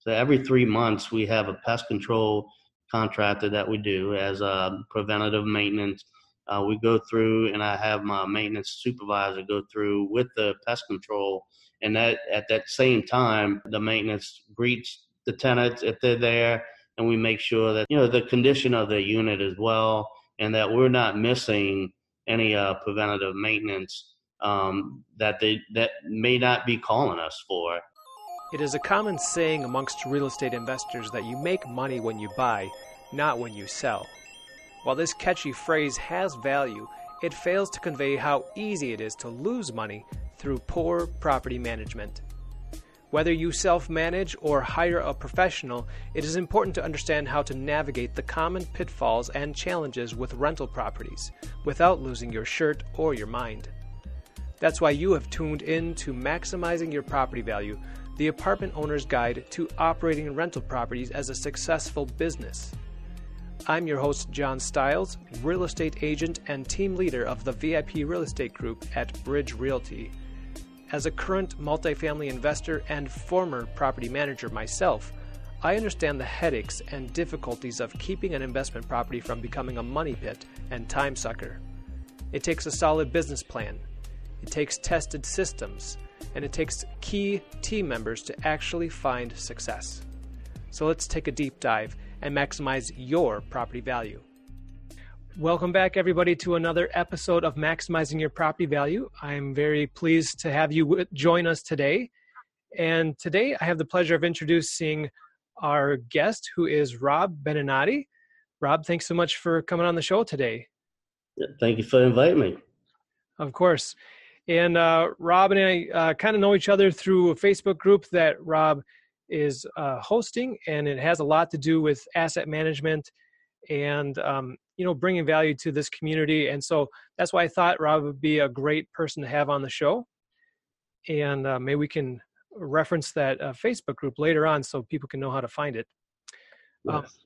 So every three months, we have a pest control contractor that we do as a preventative maintenance. Uh, we go through, and I have my maintenance supervisor go through with the pest control, and that at that same time, the maintenance greets the tenants if they're there, and we make sure that you know the condition of the unit as well, and that we're not missing any uh, preventative maintenance um, that they that may not be calling us for. It is a common saying amongst real estate investors that you make money when you buy, not when you sell. While this catchy phrase has value, it fails to convey how easy it is to lose money through poor property management. Whether you self manage or hire a professional, it is important to understand how to navigate the common pitfalls and challenges with rental properties without losing your shirt or your mind. That's why you have tuned in to Maximizing Your Property Value the apartment owner's guide to operating rental properties as a successful business. I'm your host, John Stiles, real estate agent and team leader of the VIP Real Estate Group at Bridge Realty. As a current multifamily investor and former property manager myself, I understand the headaches and difficulties of keeping an investment property from becoming a money pit and time sucker. It takes a solid business plan, it takes tested systems and it takes key team members to actually find success. So let's take a deep dive and maximize your property value. Welcome back, everybody, to another episode of Maximizing Your Property Value. I'm very pleased to have you join us today. And today I have the pleasure of introducing our guest, who is Rob Beninati. Rob, thanks so much for coming on the show today. Thank you for inviting me. Of course. And uh, Rob and I uh, kind of know each other through a Facebook group that Rob is uh, hosting, and it has a lot to do with asset management and um, you know bringing value to this community. And so that's why I thought Rob would be a great person to have on the show. And uh, maybe we can reference that uh, Facebook group later on so people can know how to find it. Um, yes.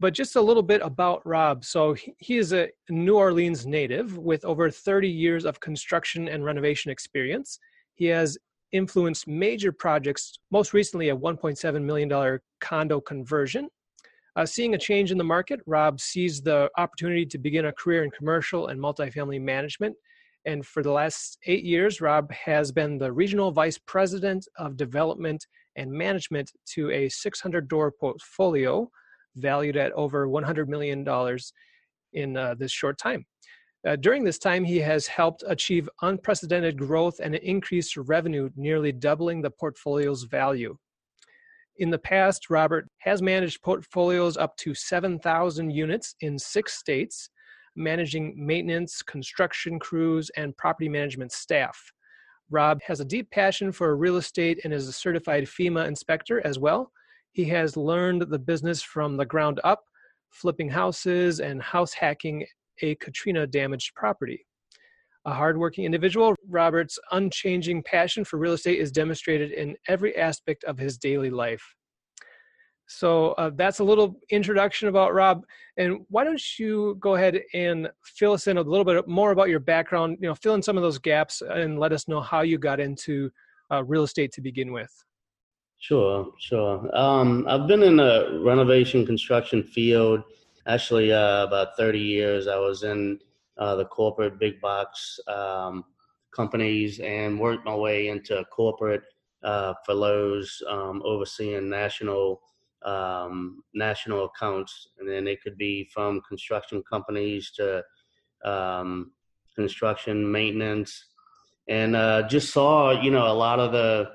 But just a little bit about Rob. So he is a New Orleans native with over 30 years of construction and renovation experience. He has influenced major projects, most recently a $1.7 million condo conversion. Uh, seeing a change in the market, Rob sees the opportunity to begin a career in commercial and multifamily management. And for the last eight years, Rob has been the regional vice president of development and management to a 600 door portfolio valued at over $100 million in uh, this short time. Uh, during this time, he has helped achieve unprecedented growth and increased revenue, nearly doubling the portfolio's value. In the past, Robert has managed portfolios up to 7,000 units in six states, managing maintenance, construction crews, and property management staff. Rob has a deep passion for real estate and is a certified FEMA inspector as well, he has learned the business from the ground up, flipping houses and house hacking a Katrina damaged property. A hardworking individual, Robert's unchanging passion for real estate is demonstrated in every aspect of his daily life. So uh, that's a little introduction about Rob. And why don't you go ahead and fill us in a little bit more about your background? You know, fill in some of those gaps and let us know how you got into uh, real estate to begin with. Sure, sure. Um, I've been in the renovation construction field actually uh, about 30 years. I was in uh, the corporate big box um, companies and worked my way into corporate uh, for Lowe's, um, overseeing national um, national accounts, and then it could be from construction companies to um, construction maintenance, and uh, just saw you know a lot of the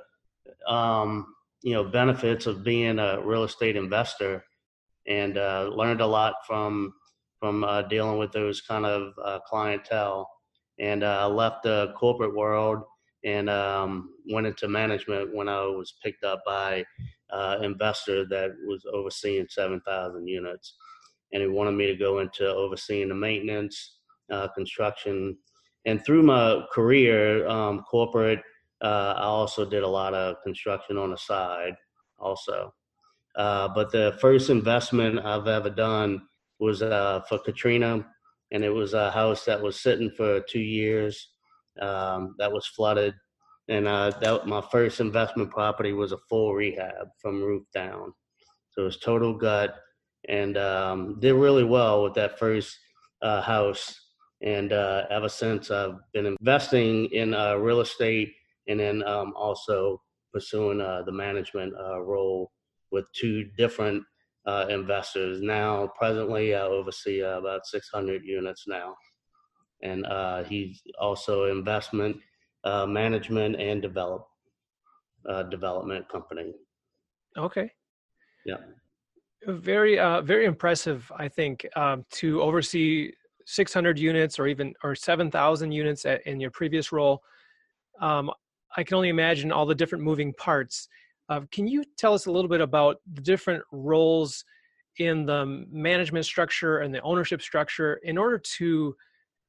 um, you know benefits of being a real estate investor, and uh, learned a lot from from uh, dealing with those kind of uh, clientele. And I uh, left the corporate world and um, went into management when I was picked up by an uh, investor that was overseeing 7,000 units. And he wanted me to go into overseeing the maintenance, uh, construction. And through my career, um, corporate uh, I also did a lot of construction on the side, also. Uh, but the first investment I've ever done was uh, for Katrina, and it was a house that was sitting for two years. Um, that was flooded, and uh, that my first investment property was a full rehab from roof down. So it was total gut, and um, did really well with that first uh, house. And uh, ever since, I've been investing in real estate, and then um, also pursuing uh, the management uh, role with two different investors. Now, presently, I oversee about 600 units now, and he's also investment uh, management and develop uh, development company. Okay. Yeah. Very, uh, very impressive. I think um, to oversee 600 units or even or 7,000 units at, in your previous role. Um, I can only imagine all the different moving parts. Uh, can you tell us a little bit about the different roles in the management structure and the ownership structure in order to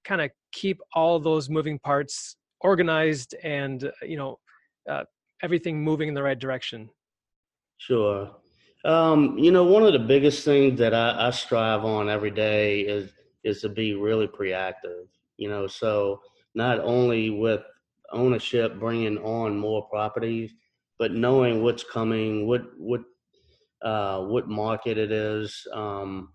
kind of keep all those moving parts organized and you know uh, everything moving in the right direction sure um, you know one of the biggest things that I, I, strive on every day is is to be really proactive you know so not only with ownership bringing on more properties but knowing what's coming what what uh, what market it is um,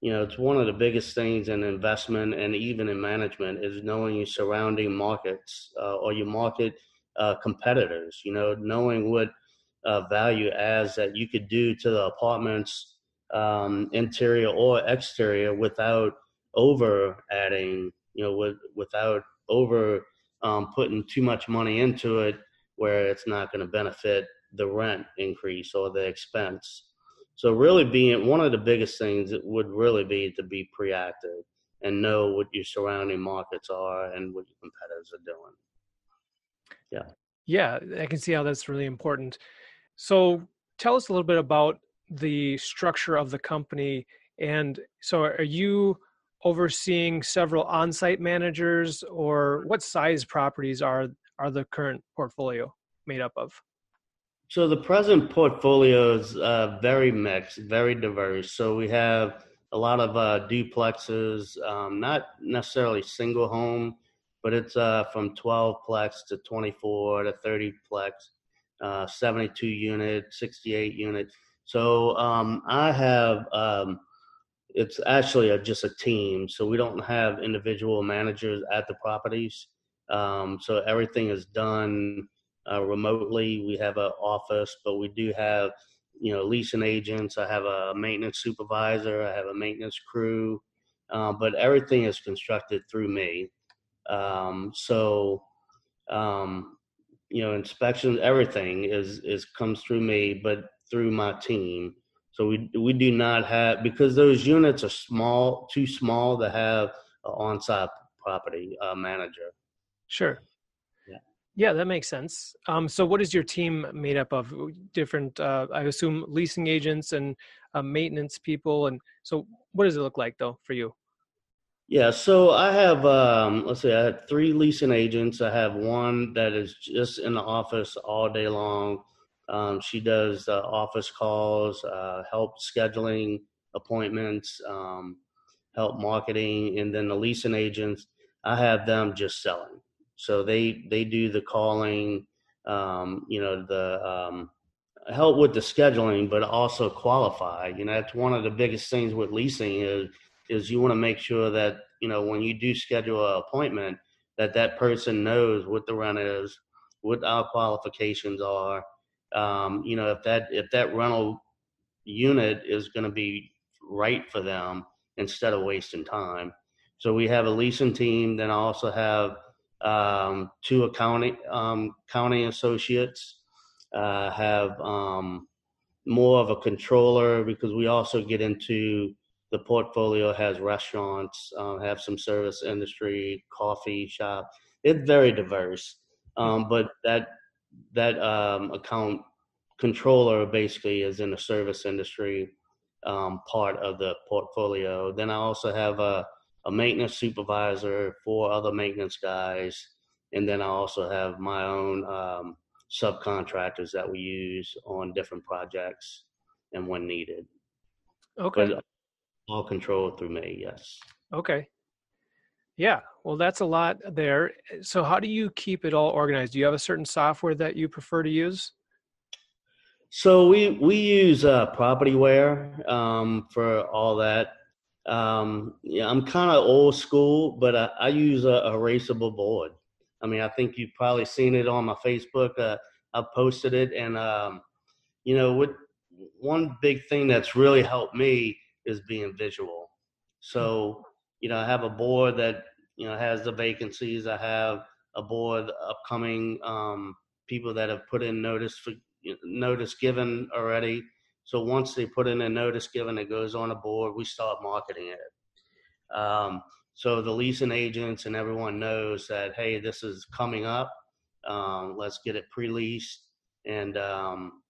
you know, it's one of the biggest things in investment and even in management is knowing your surrounding markets uh, or your market uh, competitors. You know, knowing what uh, value adds that you could do to the apartments, um, interior or exterior, without over adding. You know, with, without over um, putting too much money into it, where it's not going to benefit the rent increase or the expense. So really being one of the biggest things it would really be to be proactive and know what your surrounding markets are and what your competitors are doing. Yeah. Yeah, I can see how that's really important. So tell us a little bit about the structure of the company and so are you overseeing several on-site managers or what size properties are are the current portfolio made up of? So the present portfolio is uh, very mixed, very diverse. So we have a lot of uh, duplexes, um, not necessarily single home, but it's uh, from 12 plex to 24 to 30 plex, uh, 72 unit, 68 unit. So um, I have, um, it's actually a, just a team. So we don't have individual managers at the properties. Um, so everything is done uh, remotely. We have an office, but we do have, you know, leasing agents. I have a maintenance supervisor. I have a maintenance crew, uh, but everything is constructed through me. Um, so, um, you know, inspections, everything is is comes through me, but through my team. So we we do not have because those units are small, too small to have an on-site property uh, manager. Sure. Yeah, yeah, that makes sense. Um, so, what is your team made up of? Different, uh, I assume, leasing agents and uh, maintenance people. And so, what does it look like though for you? Yeah, so I have, um, let's see, I have three leasing agents. I have one that is just in the office all day long. Um, she does uh, office calls, uh, help scheduling appointments, um, help marketing, and then the leasing agents. I have them just selling. So they they do the calling, um, you know, the um, help with the scheduling, but also qualify. You know, that's one of the biggest things with leasing is is you want to make sure that you know when you do schedule an appointment that that person knows what the rent is, what our qualifications are. Um, you know, if that if that rental unit is going to be right for them instead of wasting time. So we have a leasing team. Then I also have um, two accounting um, county associates, uh, have um, more of a controller because we also get into the portfolio has restaurants, uh, have some service industry, coffee shop. It's very diverse, um, but that that um, account controller basically is in the service industry um, part of the portfolio. Then I also have a a maintenance supervisor, four other maintenance guys, and then I also have my own um, subcontractors that we use on different projects and when needed. Okay. But all controlled through me, yes. Okay. Yeah, well, that's a lot there. So, how do you keep it all organized? Do you have a certain software that you prefer to use? So we we use uh, Propertyware um, for all that. Um, yeah, I'm kind of old school, but I, I use a, erasable board. I mean, I think you've probably seen it on my Facebook. Uh, I posted it, and um, you know, what one big thing that's really helped me is being visual. So, you know, I have a board that you know has the vacancies. I have a board upcoming um, people that have put in notice for notice given already. So once they put in a notice given, it goes on a board. We start marketing it. Um, so the leasing agents and everyone knows that hey, this is coming up. Um, let's get it pre-leased, and um,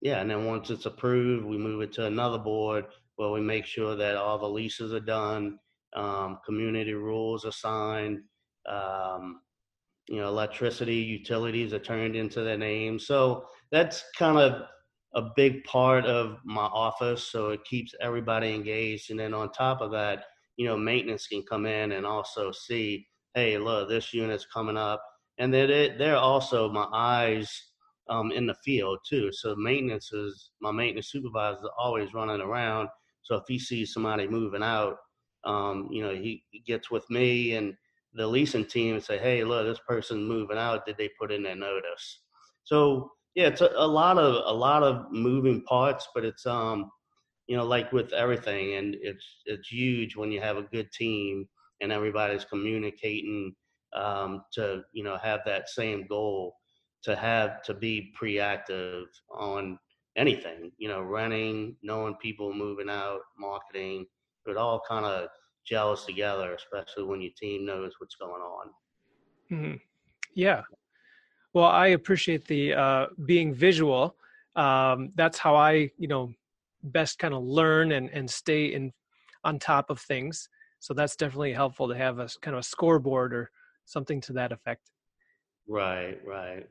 yeah, and then once it's approved, we move it to another board where we make sure that all the leases are done, um, community rules are signed, um, you know, electricity, utilities are turned into their name. So that's kind of a big part of my office. So it keeps everybody engaged. And then on top of that, you know, maintenance can come in and also see, hey, look, this unit's coming up. And then they're also my eyes um, in the field too. So maintenance is my maintenance supervisor is always running around. So if he sees somebody moving out, um, you know, he, gets with me and the leasing team and say, hey, look, this person's moving out. Did they put in their notice? So yeah, it's a, a lot of a lot of moving parts, but it's um, you know, like with everything, and it's it's huge when you have a good team and everybody's communicating um, to you know have that same goal to have to be pre-active on anything you know running knowing people moving out marketing it all kind of gels together especially when your team knows what's going on. Mm-hmm. yeah. Well i appreciate the uh, being visual. Um, that's how i you know best kind of learn and and stay in on top of things. So that's definitely helpful to have a kind of a scoreboard or something to that effect. Right right.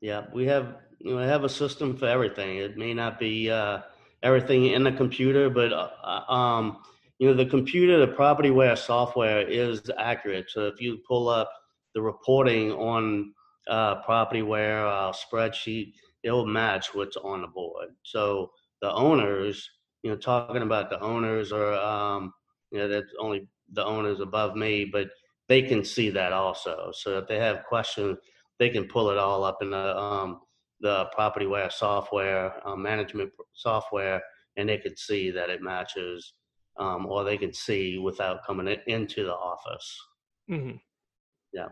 Yeah, we have you know have a system for everything. It may not be uh, everything in the computer, but uh, uh, um, you know the computer, the Propertyware software is accurate. So if you pull up the reporting on uh, Propertyware uh, spreadsheet, it will match what's on the board. So the owners, you know, talking about the owners or um, you know that's only the owners above me, but they can see that also. So if they have questions they can pull it all up in the um, the Propertyware software um, management software, and they could see that it matches, um, or they can see without coming into the office. Mm-hmm. Yeah,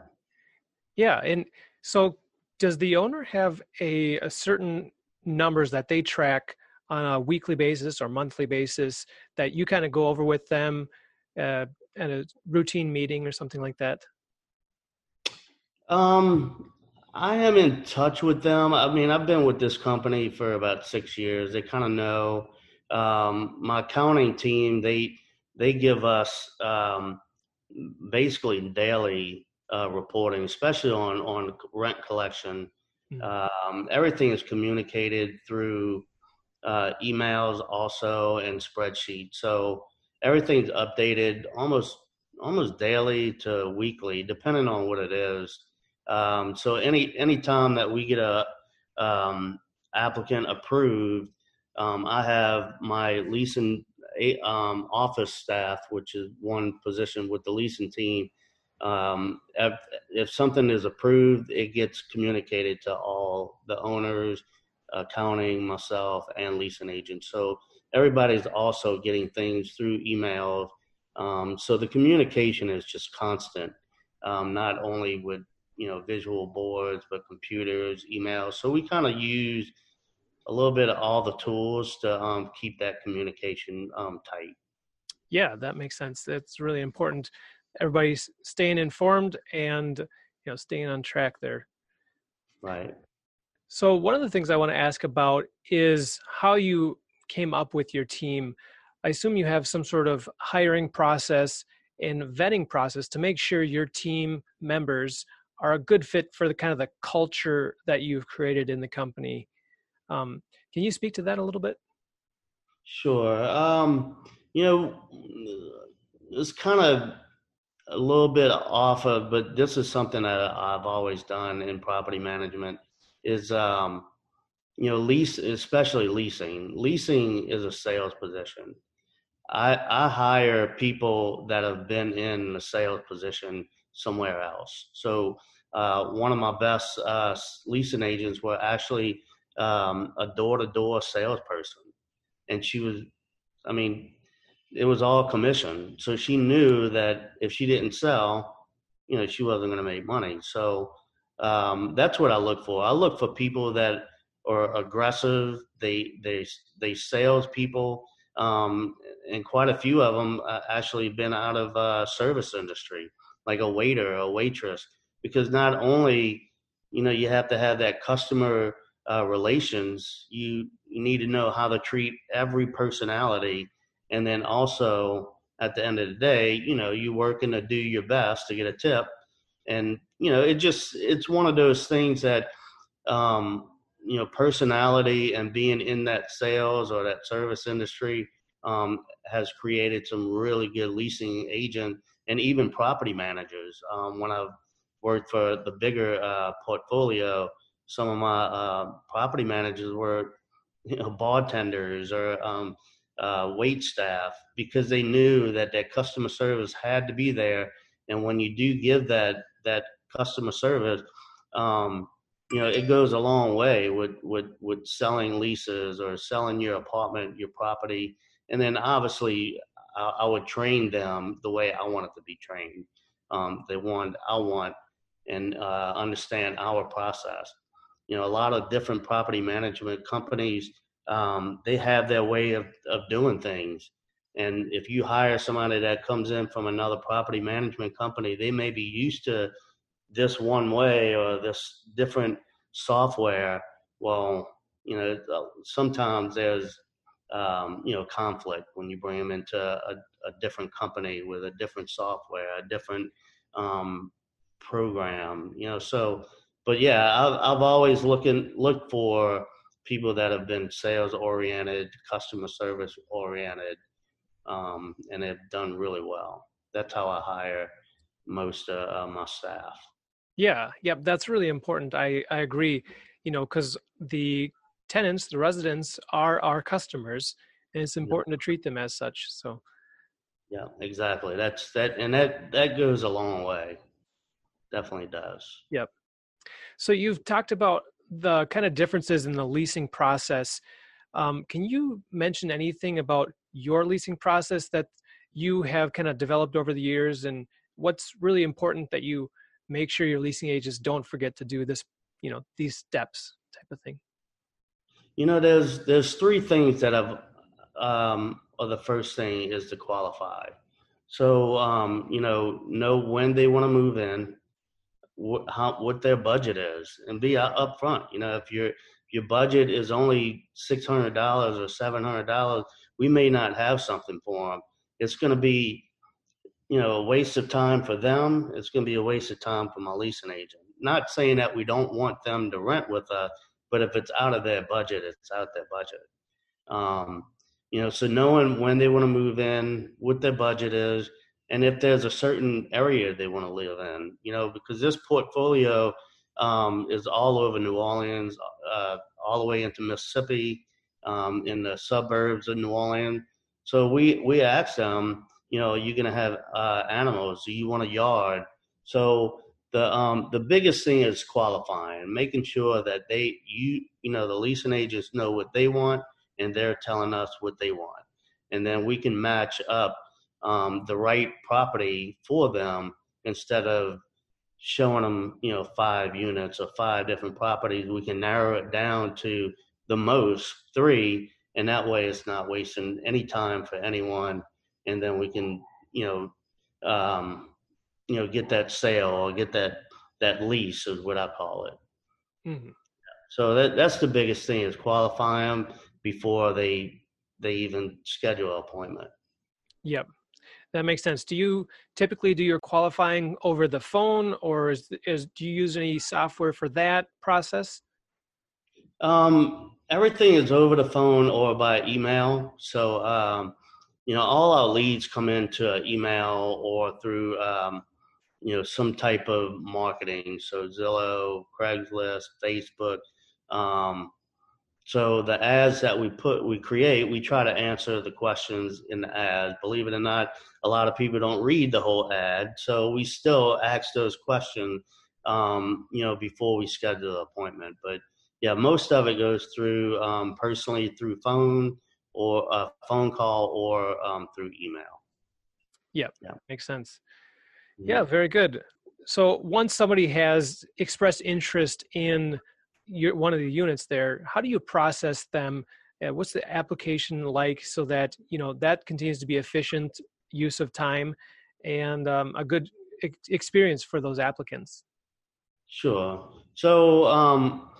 yeah, and so does the owner have a, a certain numbers that they track on a weekly basis or monthly basis that you kind of go over with them uh, at a routine meeting or something like that? Um, I am in touch with them. I mean, I've been with this company for about six years. They kind of know um, my accounting team. They they give us um, basically daily uh, reporting, especially on on rent collection. Mm-hmm. Um, everything is communicated through uh, emails, also and spreadsheets. So everything's updated almost almost daily to weekly, depending on what it is. Um, so any any time that we get a um, applicant approved, um, I have my leasing um, office staff, which is one position with the leasing team. Um, if, if, something is approved, it gets communicated to all the owners, accounting, myself, and leasing agents. So everybody's also getting things through email. Um, so the communication is just constant, not only with you know visual boards, but computers, emails. So we kind of use a little bit of all the tools to um, keep that communication um, tight. Yeah, that makes sense. That's really important. Everybody's staying informed and you know staying on track there. Right. So one of the things I want to ask about is how you came up with your team. I assume you have some sort of hiring process and vetting process to make sure your team members are a good fit for the kind of the culture that you've created in the company. Um, can you speak to that a little bit? Sure. Um, you know, it's kind of a little bit off of, but this is something that I've always done in property management is, um, you know, lease, especially leasing. Leasing is a sales position. I, I hire people that have been in the sales position somewhere else. So uh, one of my best uh, leasing agents were actually um, a door-to-door salesperson, and she was, I mean, it was all commission. So she knew that if she didn't sell, you know, she wasn't going to make money. So um, that's what I look for. I look for people that are aggressive. They they they sales people, um, and quite a few of them uh, actually been out of uh, service industry, like a waiter, or a waitress, because not only you know you have to have that customer uh, relations, you you need to know how to treat every personality. And then also at the end of the day you know you working to do your best to get a tip. And you know it just it's one of those things that um you know personality and being in that sales or that service industry um, has created some really good leasing agent and even property managers um, when i've worked for the bigger uh, portfolio some of my uh, property managers were you know bartenders or um, uh, wait staff because they knew that that customer service had to be there. And when you do give that that customer service, um, you know, it goes a long way with, with, with selling leases or selling your apartment, your property. And then obviously I, I would train them the way I want it to be trained. Um, they want, I want, and uh, understand our process. You know, a lot of different property management companies um, they have their way of, of doing things. And if you hire somebody that comes in from another property management company, they may be used to this one way or this different software. Well, you know, sometimes there's, um, you know, conflict when you bring them into a, a, different company with a different software, a different um, program, you know. So, but yeah, I've, I've always looking looked for people that have been sales oriented, customer service oriented, um, and have done really well. That's how I hire most of uh, my staff. Yeah, yeah, that's really important. I I agree. You know, because the tenants, the residents, are our customers, and it's important yeah. to treat them as such. So. Yeah, exactly. That's that, and that that goes a long way. Definitely does. Yep. So you've talked about the kind of differences in the leasing process. Um, can you mention anything about your leasing process that you have kind of developed over the years and what's really important that you make sure your leasing agents don't forget to do this, you know, these steps type of thing? You know, there's there's three things that I've um or the first thing is to qualify. So um, you know, know when they want to move in, what how what their budget is and be upfront. You know, if your your budget is only six hundred dollars or seven hundred dollars, we may not have something for them. It's going to be, you know, a waste of time for them. It's going to be a waste of time for my leasing agent. Not saying that we don't want them to rent with us, but if it's out of their budget, it's out their budget. Um, you know, so knowing when they want to move in, what their budget is, and if there's a certain area they want to live in, you know, because this portfolio um, is all over New Orleans, uh, all the way into Mississippi, um, in the suburbs of New Orleans. So we we asked them, you know, you're gonna have uh, animals. Do you want a yard? So the um, the biggest thing is qualifying, making sure that they you you know the leasing agents know what they want and they're telling us what they want, and then we can match up um, the right property for them instead of showing them, you know, five units or five different properties. We can narrow it down to the most three, and that way it's not wasting any time for anyone. And then we can, you know, um, you know, get that sale or get that that lease is what I call it. Mm-hmm. So that that's the biggest thing is qualify them before they they even schedule an appointment. Yep. That makes sense. Do you typically do your qualifying over the phone, or is, is do you use any software for that process? Um, everything is over the phone or by email. So, um, you know, all our leads come into email or through, um, you know, some type of marketing. So Zillow, Craigslist, Facebook. Um, so the ads that we put, we create, we try to answer the questions in the ad. Believe it or not, a lot of people don't read the whole ad. So we still ask those questions, um, you know, before we schedule the appointment. But yeah, most of it goes through um, personally through phone or a phone call or um, through email. Yep, yeah, makes sense. Yeah, very good. So once somebody has expressed interest in your, one of the units there, how do you process them? Uh, what's the application like so that you know that continues to be efficient use of time and um, a good ex- experience for those applicants? Sure. So um,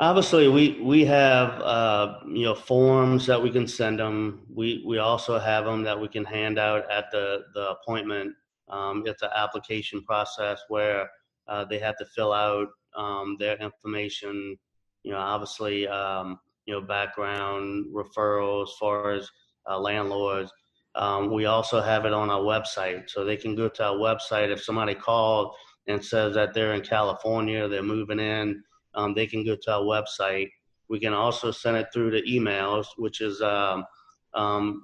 Obviously, we we have uh, you know forms that we can send them. We we also have them that we can hand out at the the appointment. Um, it's an application process where uh, they have to fill out um, their information. You know, obviously, um, you know, background referrals as far as uh, landlords. Um, we also have it on our website, so they can go to our website if somebody called and says that they're in California, they're moving in um, they can go to our website. We can also send it through the emails, which is, um,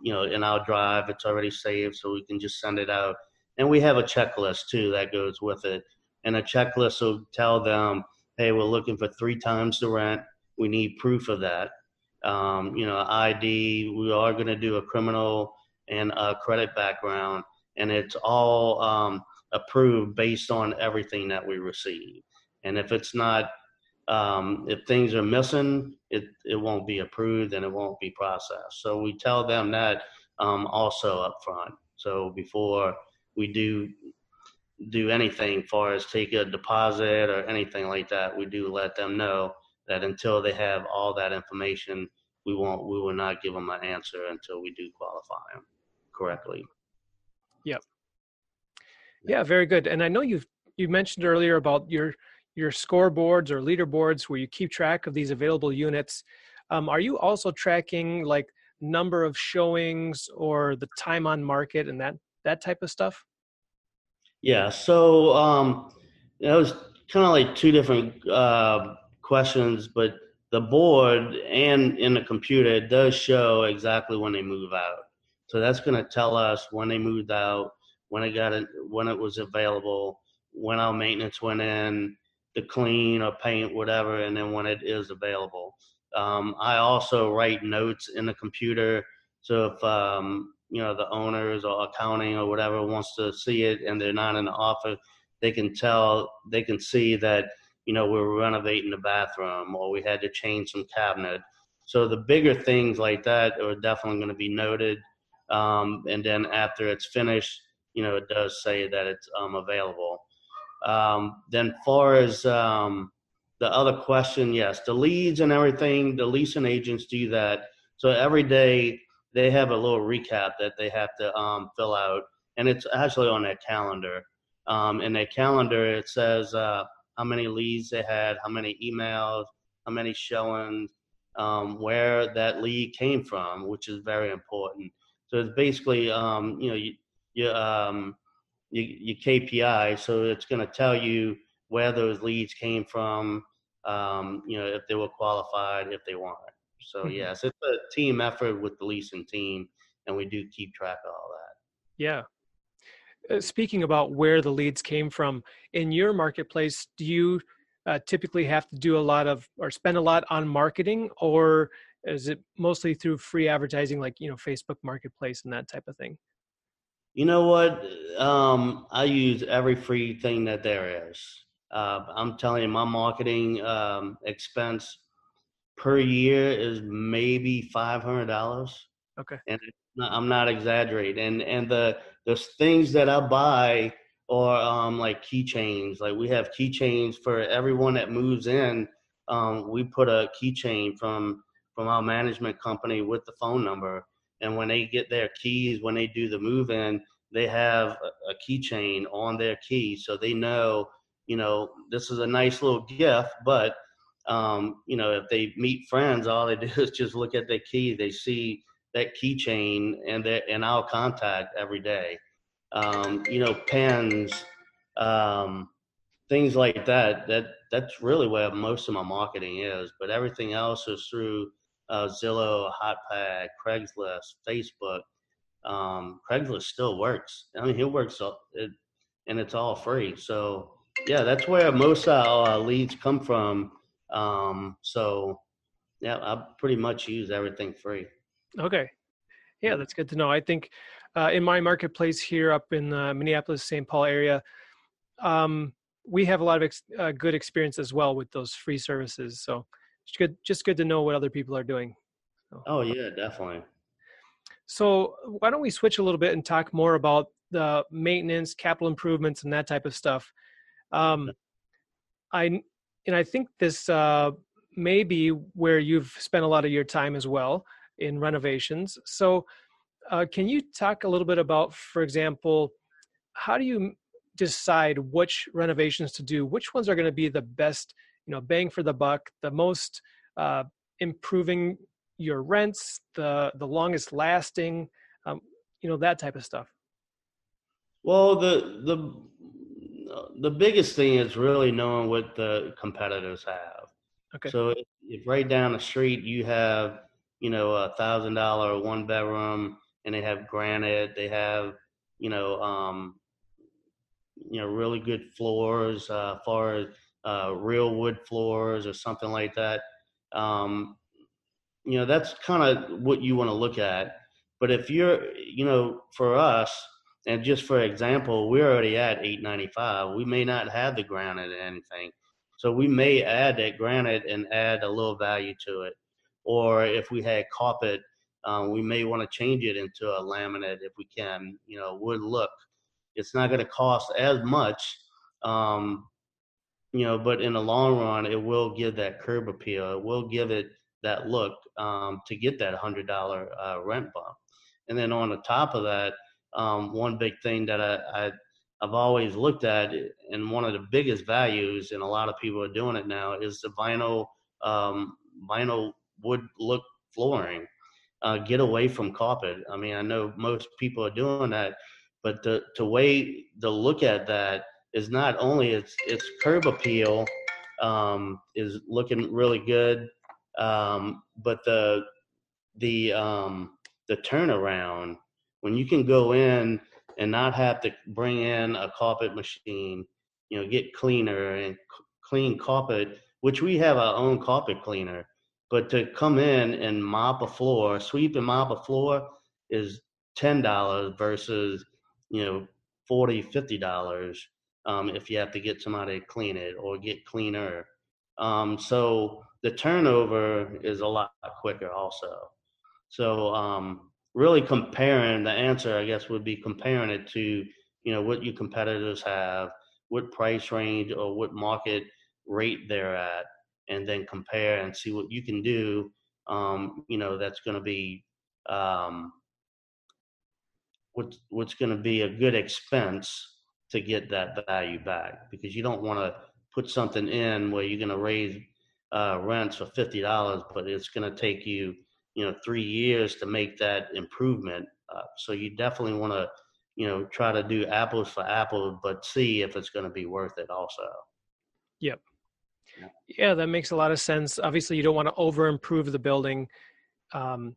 you know, in our drive. It's already saved, so we can just send it out. And we have a checklist too that goes with it. And a checklist will tell them, hey, we're looking for three times the rent. We need proof of that. Um, you know, ID. We are going to do a criminal and a credit background, and it's all um, approved based on everything that we receive. And if it's not um, if things are missing, it, it won't be approved and it won't be processed. So we tell them that um, also up front. So before we do do anything far as take a deposit or anything like that, we do let them know that until they have all that information, we won't we will not give them an answer until we do qualify them correctly. Yep. Yeah, very good. And I know you've you mentioned earlier about your your scoreboards or leaderboards where you keep track of these available units um, are you also tracking like number of showings or the time on market and that that type of stuff yeah so um that was kind of like two different uh, questions but the board and in the computer it does show exactly when they move out so that's going to tell us when they moved out when it got it when it was available when our maintenance went in the clean or paint, whatever, and then when it is available. Um, I also write notes in the computer. So if um, you know the owners or accounting or whatever wants to see it and they're not in the office, they can tell they can see that you know we're renovating the bathroom or we had to change some cabinet. So the bigger things like that are definitely going to be noted. Um, and then after it's finished, you know, it does say that it's um, available. Um, then, far as um, the other question, yes, the leads and everything, the leasing agents do that. So every day they have a little recap that they have to um, fill out, and it's actually on their calendar. Um, in their calendar, it says uh, how many leads they had, how many emails, how many showings, um, where that lead came from, which is very important. So it's basically, um, you know, you, you um, your, your KPI. So it's going to tell you where those leads came from, um, you know, if they were qualified, if they weren't. So mm-hmm. yes, it's a team effort with the leasing team, and we do keep track of all that. Yeah. Uh, speaking about where the leads came from in your marketplace, do you uh, typically have to do a lot of or spend a lot on marketing, or is it mostly through free advertising, like you know Facebook Marketplace and that type of thing? You know what? Um, I use every free thing that there is. Uh, I'm telling you, my marketing um, expense per year is maybe five hundred dollars. Okay, and I'm not exaggerating. And and the the things that I buy are um, like keychains. Like we have keychains for everyone that moves in. Um, we put a keychain from from our management company with the phone number and when they get their keys when they do the move in they have a, a keychain on their key so they know you know this is a nice little gift but um, you know if they meet friends all they do is just look at their key they see that keychain and that and I'll contact every day. Um, you know, pens, um, things like that. That that's really where most of my marketing is. But everything else is through uh, Zillow, HotPad, Craigslist, Facebook. Um, Craigslist still works. I mean, it works, it, and it's all free. So yeah, that's where most of our leads come from. Um, so yeah, I pretty much use everything free. Okay. Yeah, that's good to know. I think uh, in my marketplace here up in the Minneapolis, St. Paul area, um, we have a lot of ex- uh, good experience as well with those free services. So it's good, just good to know what other people are doing. So. Oh yeah, definitely. So why don't we switch a little bit and talk more about the maintenance, capital improvements, and that type of stuff? Um, I and I think this uh, may be where you've spent a lot of your time as well in renovations. So, uh, can you talk a little bit about, for example, how do you decide which renovations to do? Which ones are going to be the best, you know, bang for the buck, the most uh, improving your rents, the the longest lasting, um, you know, that type of stuff. Well, the the the biggest thing is really knowing what the competitors have. Okay. So if, if right down the street you have, you know, a thousand dollar one bedroom, and they have granite, they have, you know, um, you know, really good floors, uh, far as uh, real wood floors or something like that. Um, you know, that's kind of what you want to look at. But if you're, you know, for us, and just for example, we're already at 895. We may not have the granite or anything. So we may add that granite and add a little value to it. Or if we had carpet, um, we may want to change it into a laminate if we can, you know, wood look. It's not going to cost as much, um, you know, but in the long run, it will give that curb appeal. It will give it that look um, to get that $100 uh, rent bump. And then on the top of that, um, one big thing that I, I I've always looked at, and one of the biggest values, and a lot of people are doing it now, is the vinyl um, vinyl wood look flooring. Uh, get away from carpet. I mean, I know most people are doing that, but the the way to look at that is not only its its curb appeal um, is looking really good, um, but the the um, the turnaround when you can go in and not have to bring in a carpet machine, you know, get cleaner and clean carpet, which we have our own carpet cleaner. But to come in and mop a floor, sweep and mop a floor is ten dollars versus you know forty, fifty dollars um, if you have to get somebody to clean it or get cleaner. Um, so the turnover is a lot quicker also. So um, really comparing the answer, I guess, would be comparing it to you know what your competitors have, what price range or what market rate they're at, and then compare and see what you can do. Um, you know, that's going to be um, what's what's going to be a good expense to get that value back because you don't want to put something in where you're going to raise uh, rents for fifty dollars, but it's going to take you you know three years to make that improvement. Uh, so you definitely want to you know try to do apples for apples, but see if it's going to be worth it also. Yep. Yeah, that makes a lot of sense. Obviously, you don't want to over improve the building. Um,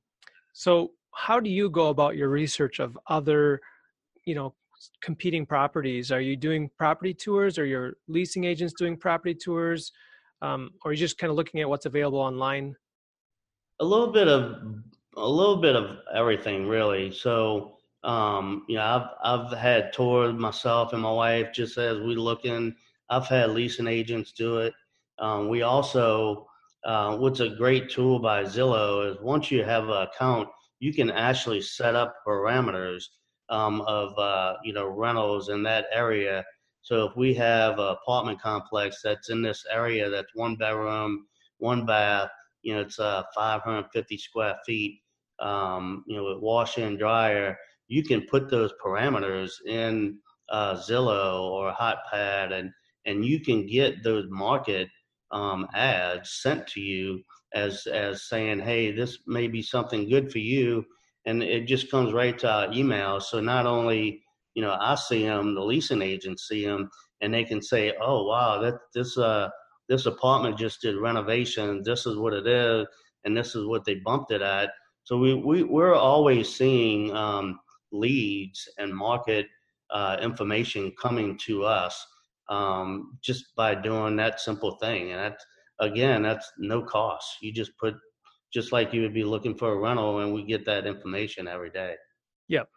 so, how do you go about your research of other, you know, competing properties? Are you doing property tours? Or your leasing agents doing property tours? Um, or are you just kind of looking at what's available online? A little bit of a little bit of everything really. So um, you know, I've I've had tours myself and my wife just as we looking. I've had leasing agents do it. Um, we also uh, what's a great tool by Zillow is once you have an account, you can actually set up parameters um, of uh, you know rentals in that area. So if we have an apartment complex that's in this area that's one bedroom, one bath, you know, it's uh, 550 square feet. Um, you know, with washer and dryer, you can put those parameters in uh, Zillow or HotPad, and and you can get those market um, ads sent to you as as saying, hey, this may be something good for you. and it just comes right to our email. So not only you know I see them, the leasing agents see them, and they can say, "Oh wow, that this uh this apartment just did renovation. This is what it is, and this is what they bumped it at." So we we we're always seeing um, leads and market uh, information coming to us um, just by doing that simple thing, and that's again that's no cost. You just put just like you would be looking for a rental, and we get that information every day. Yep.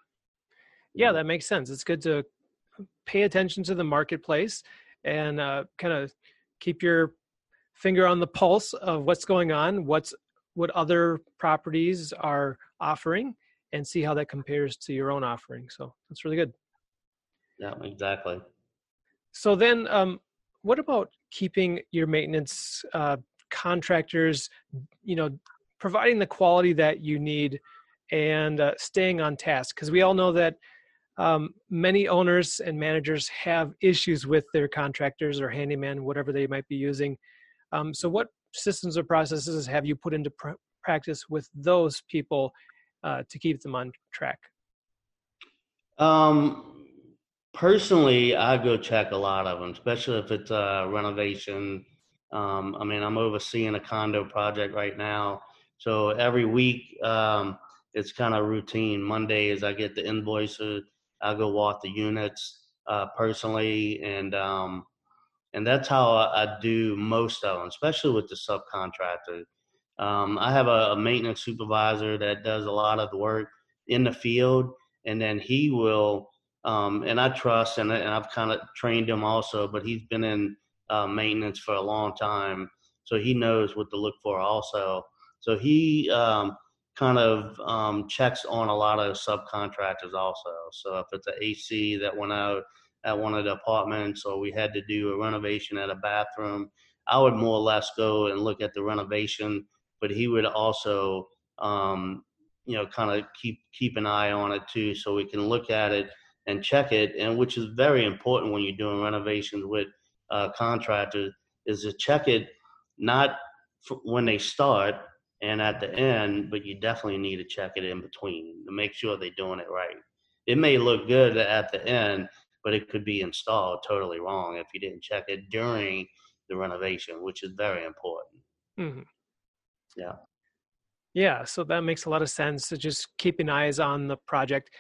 Yeah, that makes sense. It's good to pay attention to the marketplace and uh, kind of keep your finger on the pulse of what's going on, what's what other properties are offering, and see how that compares to your own offering. So that's really good. Yeah, exactly. So then, um, what about keeping your maintenance uh, contractors, you know, providing the quality that you need and uh, staying on task because we all know that um, many owners and managers have issues with their contractors or handyman whatever they might be using um, so what systems or processes have you put into pr- practice with those people uh, to keep them on track um, personally i go check a lot of them especially if it's a renovation um, i mean i'm overseeing a condo project right now so every week, um, it's kind of routine. Mondays, I get the invoices. I go walk the units uh, personally, and um, and that's how I, I, do most of them, especially with the subcontractors. Um, I have a, a, maintenance supervisor that does a lot of the work in the field, and then he will. Um, and I trust, and, and I've kind of trained him also, but he's been in uh, maintenance for a long time, so he knows what to look for also. So he um, kind of um, checks on a lot of subcontractors also. So if it's an AC that went out at one of the apartments or we had to do a renovation at a bathroom, I would more or less go and look at the renovation, but he would also, um, you know, kind of keep keep an eye on it too, so we can look at it and check it, and which is very important when you're doing renovations with uh, contractors, is to check it not when they start, and at the end, but you definitely need to check it in between to make sure they're doing it right. It may look good at the end, but it could be installed totally wrong if you didn't check it during the renovation, which is very important. Mm-hmm. Yeah. Yeah, so that makes a lot of sense to just keeping eyes on the project.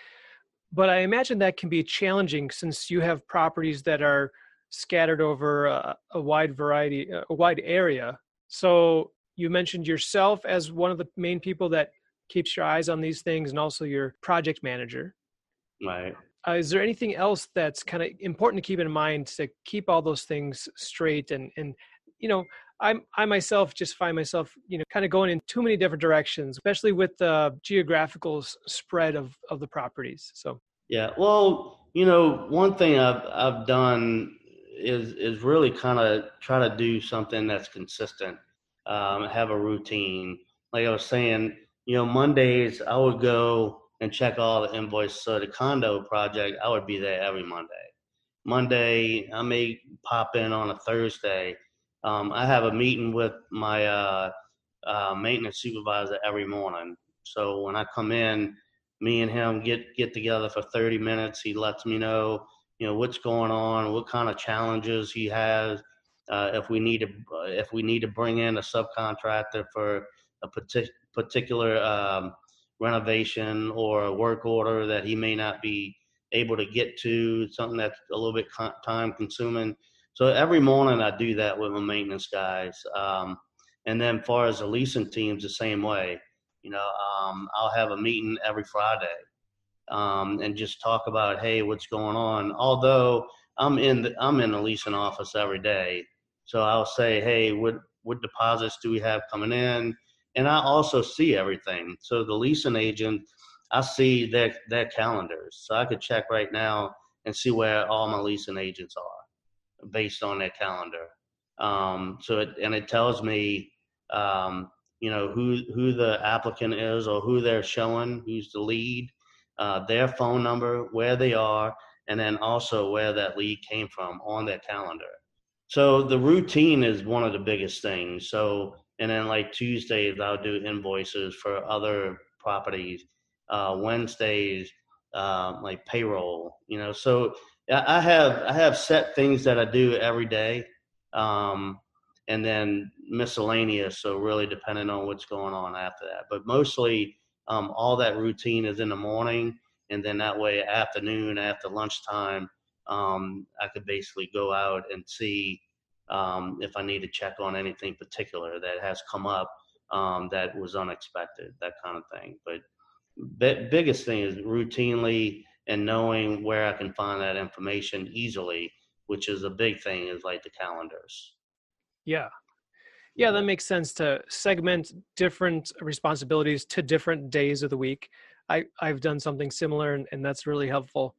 But I imagine that can be challenging since you have properties that are scattered over a, a wide variety, a wide area. So you mentioned yourself as one of the main people that keeps your eyes on these things and also your project manager. Right. Uh, is there anything else that's kind of important to keep in mind to keep all those things straight and and you know i'm i myself just find myself you know kind of going in too many different directions especially with the geographical spread of of the properties so. Yeah well you know one thing i've i've done is is really kind of try to do something that's consistent um, have a routine. Like I was saying, you know, Mondays I would go and check all the invoices. So the condo project, I would be there every Monday. Monday, I may pop in on a Thursday. Um, I have a meeting with my uh, uh, maintenance supervisor every morning. So when I come in, me and him get get together for 30 minutes. He lets me know, you know, what's going on, what kind of challenges he has, uh, if we need to if we need to bring in a subcontractor for a partic- particular um, renovation or a work order that he may not be able to get to, something that's a little bit time consuming. So every morning I do that with my maintenance guys. Um, and then far as the leasing teams, the same way. You know, um, I'll have a meeting every Friday um, and just talk about, hey, what's going on. Although I'm in the I'm in the leasing office every day, so I'll say, hey, what what deposits do we have coming in? And I also see everything. So the leasing agent, I see their their calendars. So I could check right now and see where all my leasing agents are based on their calendar. Um, so it, and it tells me, um, you know, who who the applicant is or who they're showing, who's the lead, uh, their phone number, where they are, and then also where that lead came from on their calendar. So the routine is one of the biggest things. So and then like Tuesdays I'll do invoices for other properties. uh, Wednesdays um, like payroll. You know, so I have I have set things that I do every day, um, and then miscellaneous. So really depending on what's going on after that, but mostly um, all that routine is in the morning, and then that way afternoon after lunchtime, um, I could basically go out and see um, if I need to check on anything particular that has come up um, that was unexpected, that kind of thing. But the biggest thing is routinely and knowing where I can find that information easily, which is a big thing, is like the calendars. Yeah. Yeah, that makes sense to segment different responsibilities to different days of the week. I, I've done something similar, and, and that's really helpful.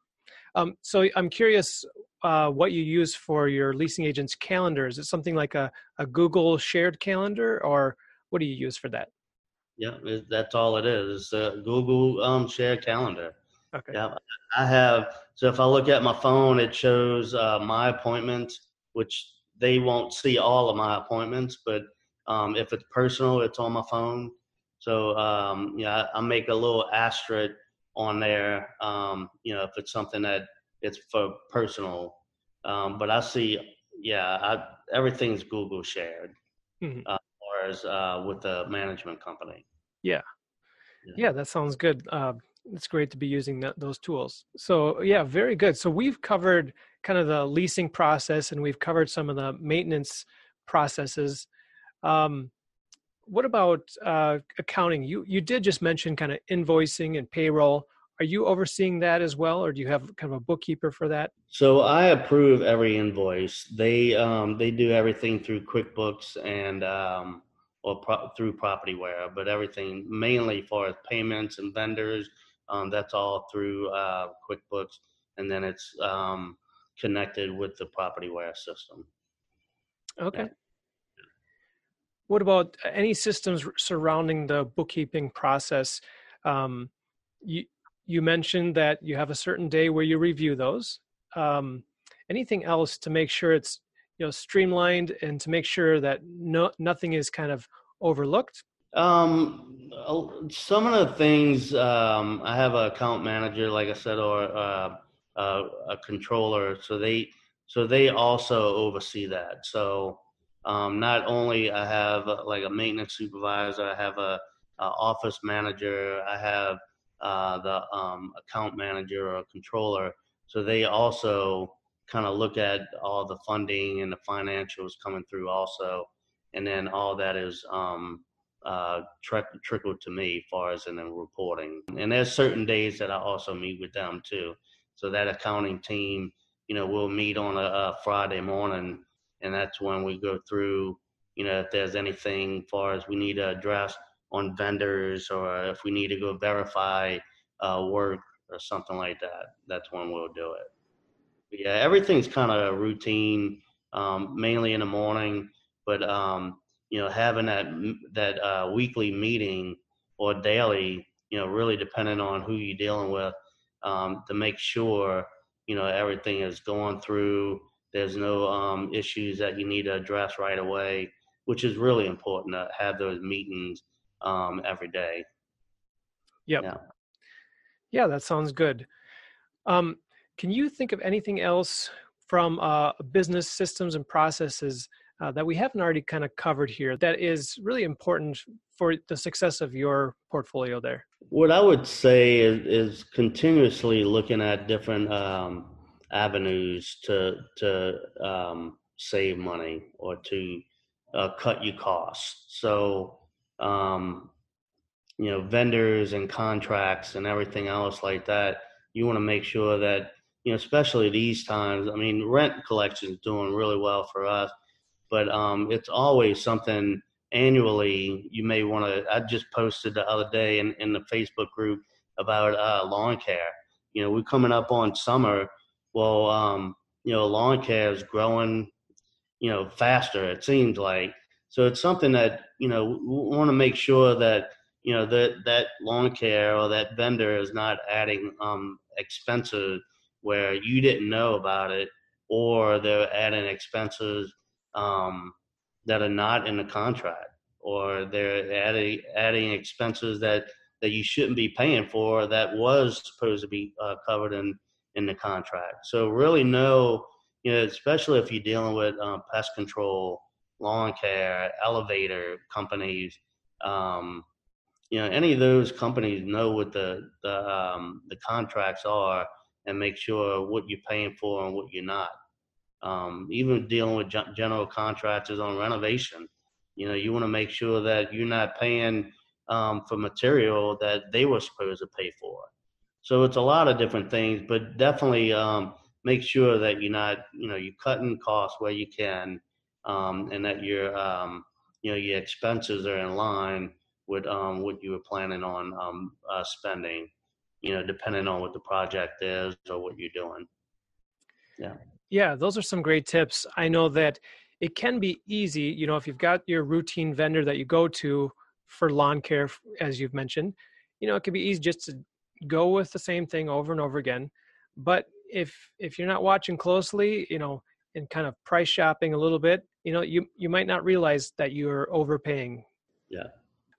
Um, so I'm curious uh, what you use for your leasing agent's calendar. Is it something like a, a Google shared calendar, or what do you use for that? Yeah, that's all it is. It's a Google um, shared calendar. Okay. Yeah, I have. So if I look at my phone, it shows uh, my appointments, which they won't see all of my appointments, but um, if it's personal, it's on my phone. So um, yeah, I, I make a little asterisk on there. Um, you know, if it's something that it's for personal. Um, but I see, yeah, I, everything's Google shared, mm-hmm. uh, as uh, with the management company. Yeah. yeah, yeah, that sounds good. Uh, it's great to be using that, those tools. So yeah, very good. So we've covered kind of the leasing process, and we've covered some of the maintenance processes. Um, what about uh, accounting? You you did just mention kind of invoicing and payroll. Are you overseeing that as well, or do you have kind of a bookkeeper for that? So I approve every invoice. They um, they do everything through QuickBooks and um, or pro- through PropertyWare, but everything mainly for payments and vendors. Um, that's all through uh, QuickBooks, and then it's um, connected with the PropertyWare system. Okay. Yeah. What about any systems surrounding the bookkeeping process? Um, you you mentioned that you have a certain day where you review those. Um, anything else to make sure it's you know streamlined and to make sure that no nothing is kind of overlooked? Um, some of the things um, I have an account manager, like I said, or uh, uh, a controller, so they so they also oversee that. So um, not only I have uh, like a maintenance supervisor, I have a, a office manager, I have uh, the um, account manager or controller. So they also kind of look at all the funding and the financials coming through also, and then all that is um, uh, trickled to me as far as in the reporting. And there's certain days that I also meet with them too. So that accounting team, you know, we'll meet on a, a Friday morning and that's when we go through you know if there's anything far as we need to address on vendors or if we need to go verify uh, work or something like that that's when we'll do it. But yeah everything's kind of routine um, mainly in the morning but um, you know having that that uh, weekly meeting or daily you know really depending on who you're dealing with um, to make sure you know everything is going through there's no um, issues that you need to address right away, which is really important to have those meetings um, every day. Yep. Yeah. Yeah, that sounds good. Um, can you think of anything else from uh, business systems and processes uh, that we haven't already kind of covered here that is really important for the success of your portfolio there? What I would say is, is continuously looking at different um, avenues to to um, save money or to uh, cut you costs. So um, you know vendors and contracts and everything else like that. You want to make sure that you know, especially these times. I mean, rent collection is doing really well for us, but um, it's always something annually you may want to. I just posted the other day in, in the Facebook group about uh, lawn care. You know, we're coming up on summer well, um, you know, lawn care is growing, you know, faster. It seems like so. It's something that you know we want to make sure that you know that that lawn care or that vendor is not adding um, expenses where you didn't know about it, or they're adding expenses um, that are not in the contract, or they're adding adding expenses that that you shouldn't be paying for that was supposed to be uh, covered in in the contract. So really know, you know, especially if you're dealing with um, pest control, lawn care, elevator companies, um, you know, any of those companies know what the the um, the contracts are and make sure what you're paying for and what you're not. Um, even dealing with general contractors on renovation, you know, you want to make sure that you're not paying um, for material that they were supposed to pay for. So it's a lot of different things, but definitely um, make sure that you're not, you know, you're cutting costs where you can, um, and that your, um, you know, your expenses are in line with um, what you were planning on um, uh, spending. You know, depending on what the project is or what you're doing. Yeah. Yeah, those are some great tips. I know that it can be easy, you know, if you've got your routine vendor that you go to for lawn care, as you've mentioned, you know, it can be easy just to go with the same thing over and over again. But if if you're not watching closely, you know, and kind of price shopping a little bit, you know, you you might not realize that you're overpaying. Yeah.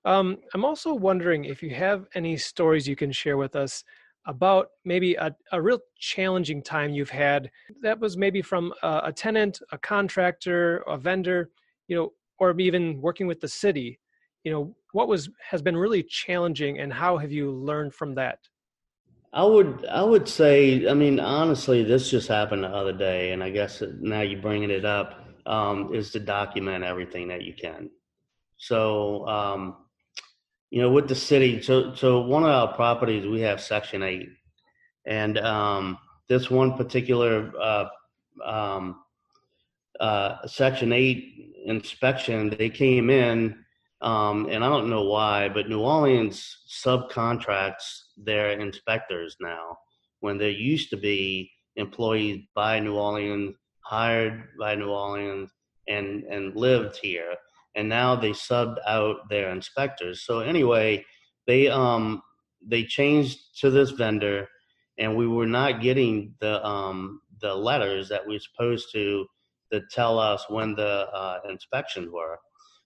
Um, I'm also wondering if you have any stories you can share with us about maybe a, a real challenging time you've had that was maybe from a, a tenant, a contractor, a vendor, you know, or even working with the city you know what was has been really challenging and how have you learned from that? I would i would say i mean honestly this just happened the other day and i guess now you're bringing it up um, is to document everything that you can. So um, you know with the city so so one of our properties we have section 8 and um, this one particular uh, um, uh, section 8 inspection they came in um, and I don't know why, but New Orleans subcontracts their inspectors now when there used to be employees by New Orleans, hired by New Orleans, and and lived here, and now they subbed out their inspectors. So anyway, they um they changed to this vendor, and we were not getting the um the letters that we were supposed to that tell us when the uh, inspections were.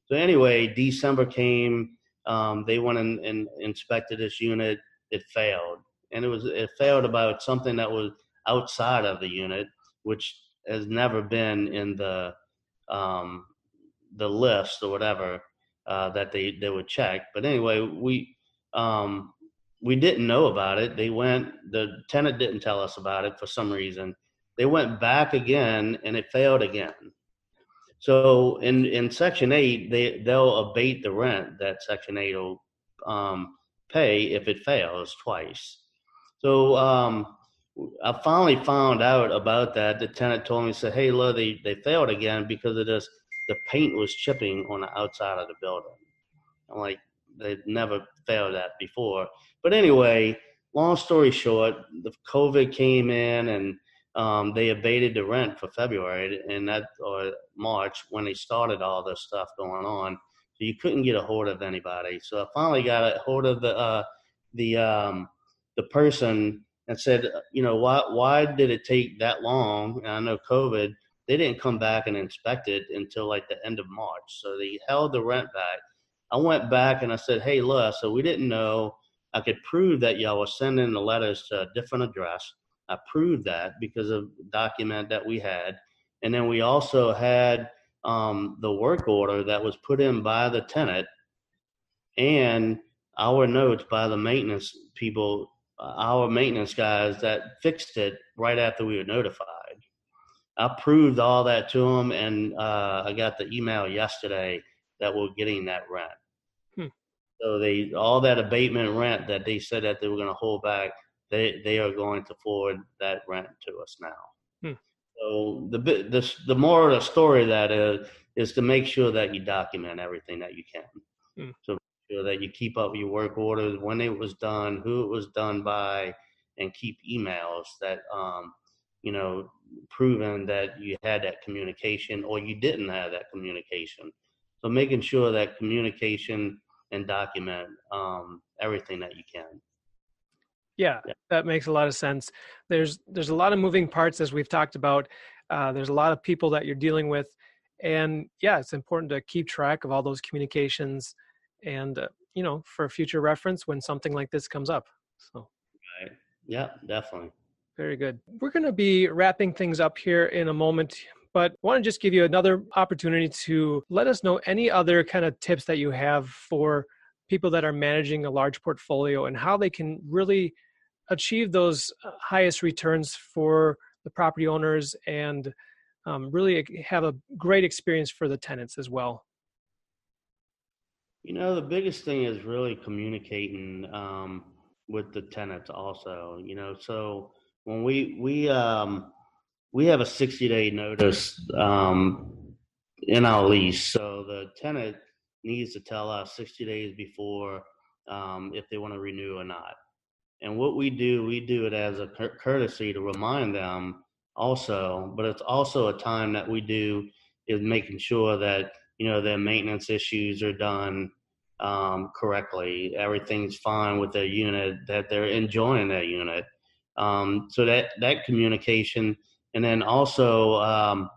So anyway, December came. Um, they went and, and, inspected this unit. It failed, and it was it failed about something that was outside of the unit, which has never been in the um, the list or whatever uh, that they they would check. But anyway, we um, we didn't know about it. They went. The tenant didn't tell us about it for some reason. They went back again, and it failed again. So in, in Section 8, they, they'll abate the rent that Section 8 will um, pay if it fails twice. So um, I finally found out about that. The tenant told me, said, hey, look, they, they failed again because of this. The paint was chipping on the outside of the building. I'm like, they never failed that before. But anyway, long story short, the COVID came in and um, they abated the rent for February and that or March when they started all this stuff going on. So you couldn't get a hold of anybody. So I finally got a hold of the uh, the um, the person and said, you know, why why did it take that long? And I know COVID. They didn't come back and inspect it until like the end of March. So they held the rent back. I went back and I said, hey, look, so we didn't know. I could prove that y'all were sending the letters to a different address I proved that because of the document that we had. And then we also had um, the work order that was put in by the tenant and our notes by the maintenance people, uh, our maintenance guys that fixed it right after we were notified. I proved all that to them, and uh, I got the email yesterday that we're getting that rent. Hmm. So they all that abatement rent that they said that they were going to hold back, they they are going to forward that rent to us now. Hmm. So the the the more of the story that is is to make sure that you document everything that you can. Hmm. So sure that you keep up your work orders, when it was done, who it was done by, and keep emails that um, you know proven that you had that communication or you didn't have that communication. So making sure that communication and document um, everything that you can. Yeah, yeah, that makes a lot of sense. There's there's a lot of moving parts as we've talked about. Uh, there's a lot of people that you're dealing with, and yeah, it's important to keep track of all those communications and uh, you know for future reference when something like this comes up. So. Right. Yeah, definitely. Very good. We're going to be wrapping things up here in a moment, but I want to just give you another opportunity to let us know any other kind of tips that you have for people that are managing a large portfolio and how they can really achieve those uh, highest returns for the property owners and um, really have a great experience for the tenants as well. You know, the biggest thing is really communicating um, with the tenants also, you know, so when we, we, um, we have a 60 day notice um, in our lease. So the tenant needs to tell us 60 days before um, if they want to renew or not. And what we do, we do it as a courtesy to remind them also, but it's also a time that we do is making sure that, you know, their maintenance issues are done um, correctly. Everything's fine with their unit, that they're enjoying their unit. Um, so that, that communication, and then also, um,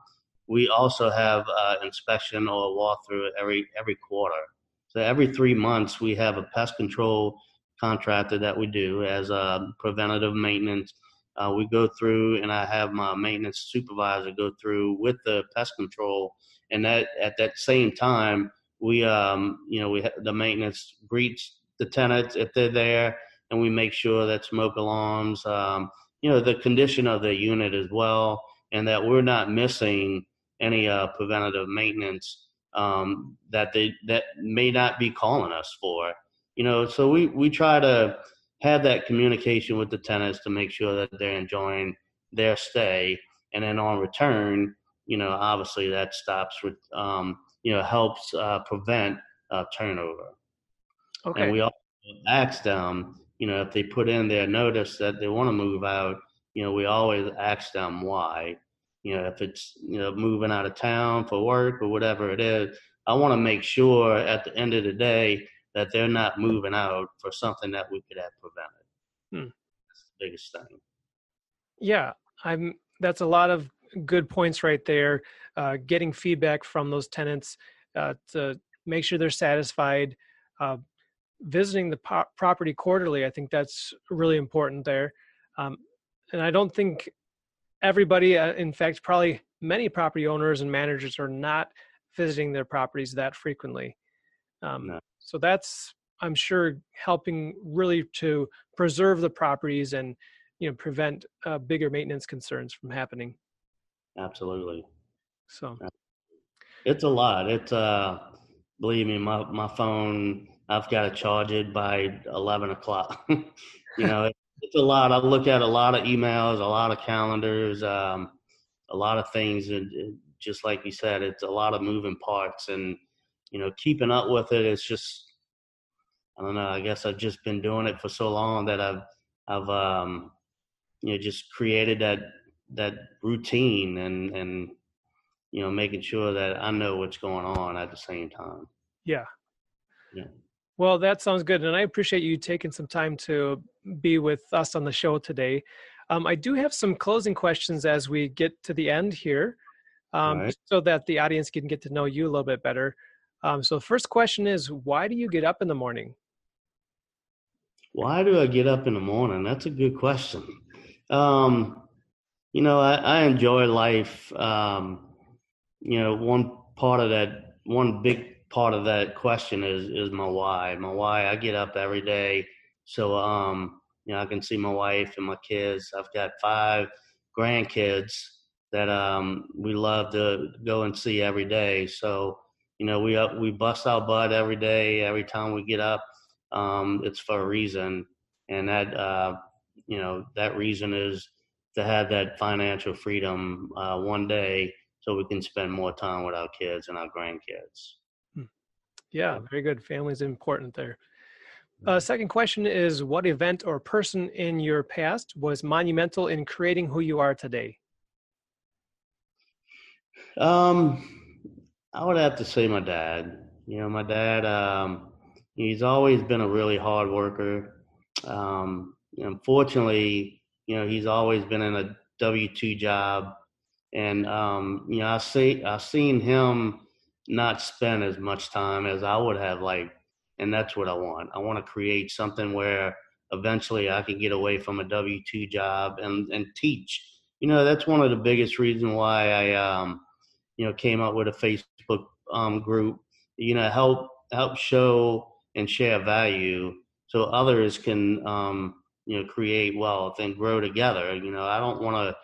we also have uh, inspection or walkthrough every every quarter. So every three months, we have a pest control contractor that we do as a preventative maintenance. Uh, we go through, and I have my maintenance supervisor go through with the pest control, and that at that same time, we um, you know we ha- the maintenance greets the tenants if they're there, and we make sure that smoke alarms, um, you know, the condition of the unit as well, and that we're not missing any uh, preventative maintenance um, that they that may not be calling us for. You know, so we we try to have that communication with the tenants to make sure that they're enjoying their stay, and then on return, you know, obviously that stops with um, you know helps uh, prevent uh, turnover. Okay. And we also ask them, you know, if they put in their notice that they want to move out, you know, we always ask them why you know, if it's, you know, moving out of town for work or whatever it is, I want to make sure at the end of the day that they're not moving out for something that we could have prevented. Hmm. That's the biggest thing. Yeah, I'm. That's a lot of good points right there. Uh, getting feedback from those tenants uh, to make sure they're satisfied. Uh, visiting the po- property quarterly, I think that's really important there. Um, and I don't think everybody, uh, in fact, probably many property owners and managers are not visiting their properties that frequently. Um, no. So that's, I'm sure, helping really to preserve the properties and you know prevent uh, bigger maintenance concerns from happening. Absolutely. So it's a lot. It's uh, believe me, my my phone. I've got to charge it by eleven o'clock. you know, it's a lot. I look at a lot of emails, a lot of calendars, um, a lot of things, and just like you said, it's a lot of moving parts, and you know, keeping up with it is just. I don't know. I guess I've just been doing it for so long that I've, I've, um, you know, just created that that routine and and you know making sure that I know what's going on at the same time. Yeah. Yeah. Well, that sounds good. And I appreciate you taking some time to be with us on the show today. Um, I do have some closing questions as we get to the end here, um, right. so that the audience can get to know you a little bit better. Um, so, the first question is why do you get up in the morning? Why do I get up in the morning? That's a good question. Um, you know, I, I enjoy life. Um, you know, one part of that, one big part of that question is is my why. My why. I get up every day so um you know I can see my wife and my kids. I've got five grandkids that um we love to go and see every day. So you know we up we bust our butt every day. Every time we get up, um, it's for a reason, and that uh, you know that reason is to have that financial freedom uh, one day so we can spend more time with our kids and our grandkids. Yeah, very good. Family is important there. Uh, second question is What event or person in your past was monumental in creating who you are today? Um, I would have to say my dad. You know, my dad, um, he's always been a really hard worker. Um, unfortunately, you know, he's always been in a W two job, and um, you know, I see I've seen him not spend as much time as I would have like and that's what I want. I want to create something where eventually I can get away from a W two job and and teach. You know, that's one of the biggest reasons why I um, you know came up with a Facebook um, group. You know, help help show and share value so others can um, you know create wealth and grow together. You know, I don't want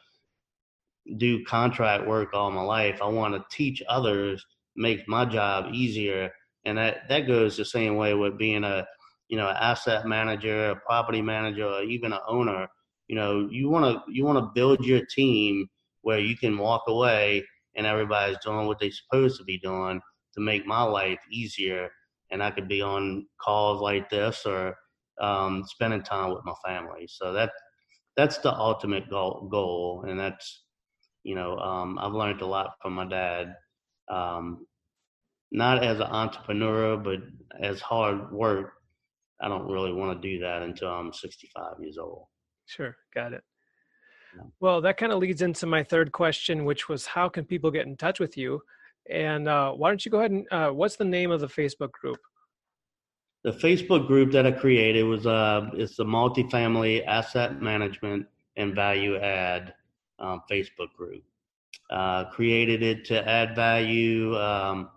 to do contract work all my life. I want to teach others, make my job easier, and that that goes the same way with being a you know, asset manager, a property manager, or even an owner, you know, you want to you want to build your team where you can walk away and everybody's doing what they're supposed to be doing to make my life easier, and I could be on calls like this or um, spending time with my family. So that that's the ultimate goal, goal and that's you know um, I've learned a lot from my dad. Um, not as an entrepreneur, but as hard work I don't really want to do that until I'm 65 years old. Sure, got it. Yeah. Well, that kind of leads into my third question, which was how can people get in touch with you? And uh, why don't you go ahead and uh, what's the name of the Facebook group? The Facebook group that I created was uh, it's the multifamily asset management and value add um, Facebook group. Uh, created it to add value. Um,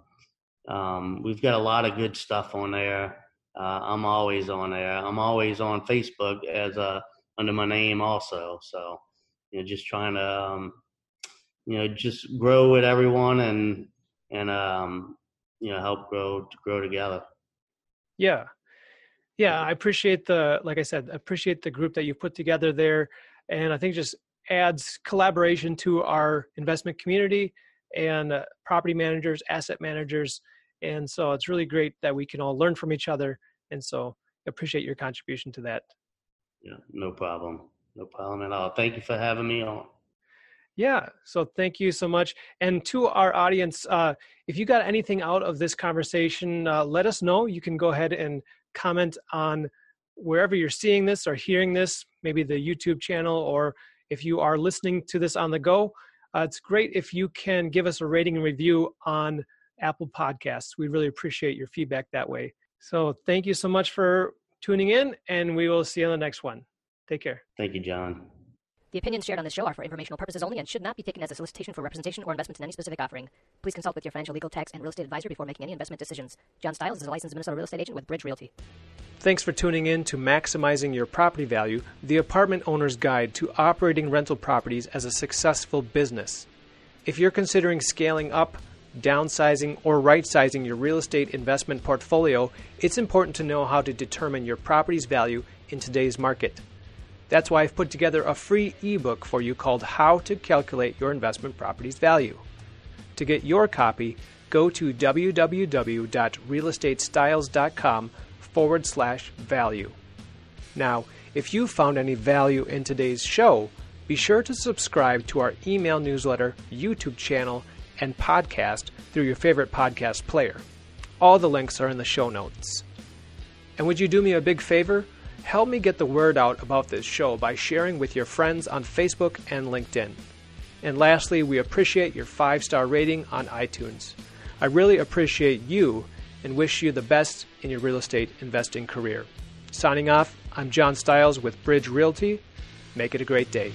um, we've got a lot of good stuff on there uh, I'm always on there. I'm always on Facebook as a uh, under my name also. So you know, just trying to um, you know just grow with everyone and and um, you know help grow grow together. Yeah, yeah. I appreciate the like I said, appreciate the group that you put together there, and I think just adds collaboration to our investment community and uh, property managers, asset managers and so it's really great that we can all learn from each other and so appreciate your contribution to that. Yeah no problem no problem at all. Thank you for having me on. Yeah so thank you so much and to our audience uh, if you got anything out of this conversation uh, let us know. You can go ahead and comment on wherever you're seeing this or hearing this maybe the youtube channel or if you are listening to this on the go. Uh, it's great if you can give us a rating and review on Apple Podcasts. We really appreciate your feedback that way. So thank you so much for tuning in, and we will see you on the next one. Take care. Thank you, John. The opinions shared on this show are for informational purposes only and should not be taken as a solicitation for representation or investment in any specific offering. Please consult with your financial, legal, tax, and real estate advisor before making any investment decisions. John Stiles is a licensed Minnesota real estate agent with Bridge Realty. Thanks for tuning in to Maximizing Your Property Value, the apartment owner's guide to operating rental properties as a successful business. If you're considering scaling up, downsizing, or right sizing your real estate investment portfolio, it's important to know how to determine your property's value in today's market. That's why I've put together a free ebook for you called How to Calculate Your Investment Property's Value. To get your copy, go to www.realestatestiles.com forward slash value. Now, if you found any value in today's show, be sure to subscribe to our email newsletter, YouTube channel, and podcast through your favorite podcast player. All the links are in the show notes. And would you do me a big favor? Help me get the word out about this show by sharing with your friends on Facebook and LinkedIn. And lastly, we appreciate your five star rating on iTunes. I really appreciate you and wish you the best in your real estate investing career. Signing off, I'm John Stiles with Bridge Realty. Make it a great day.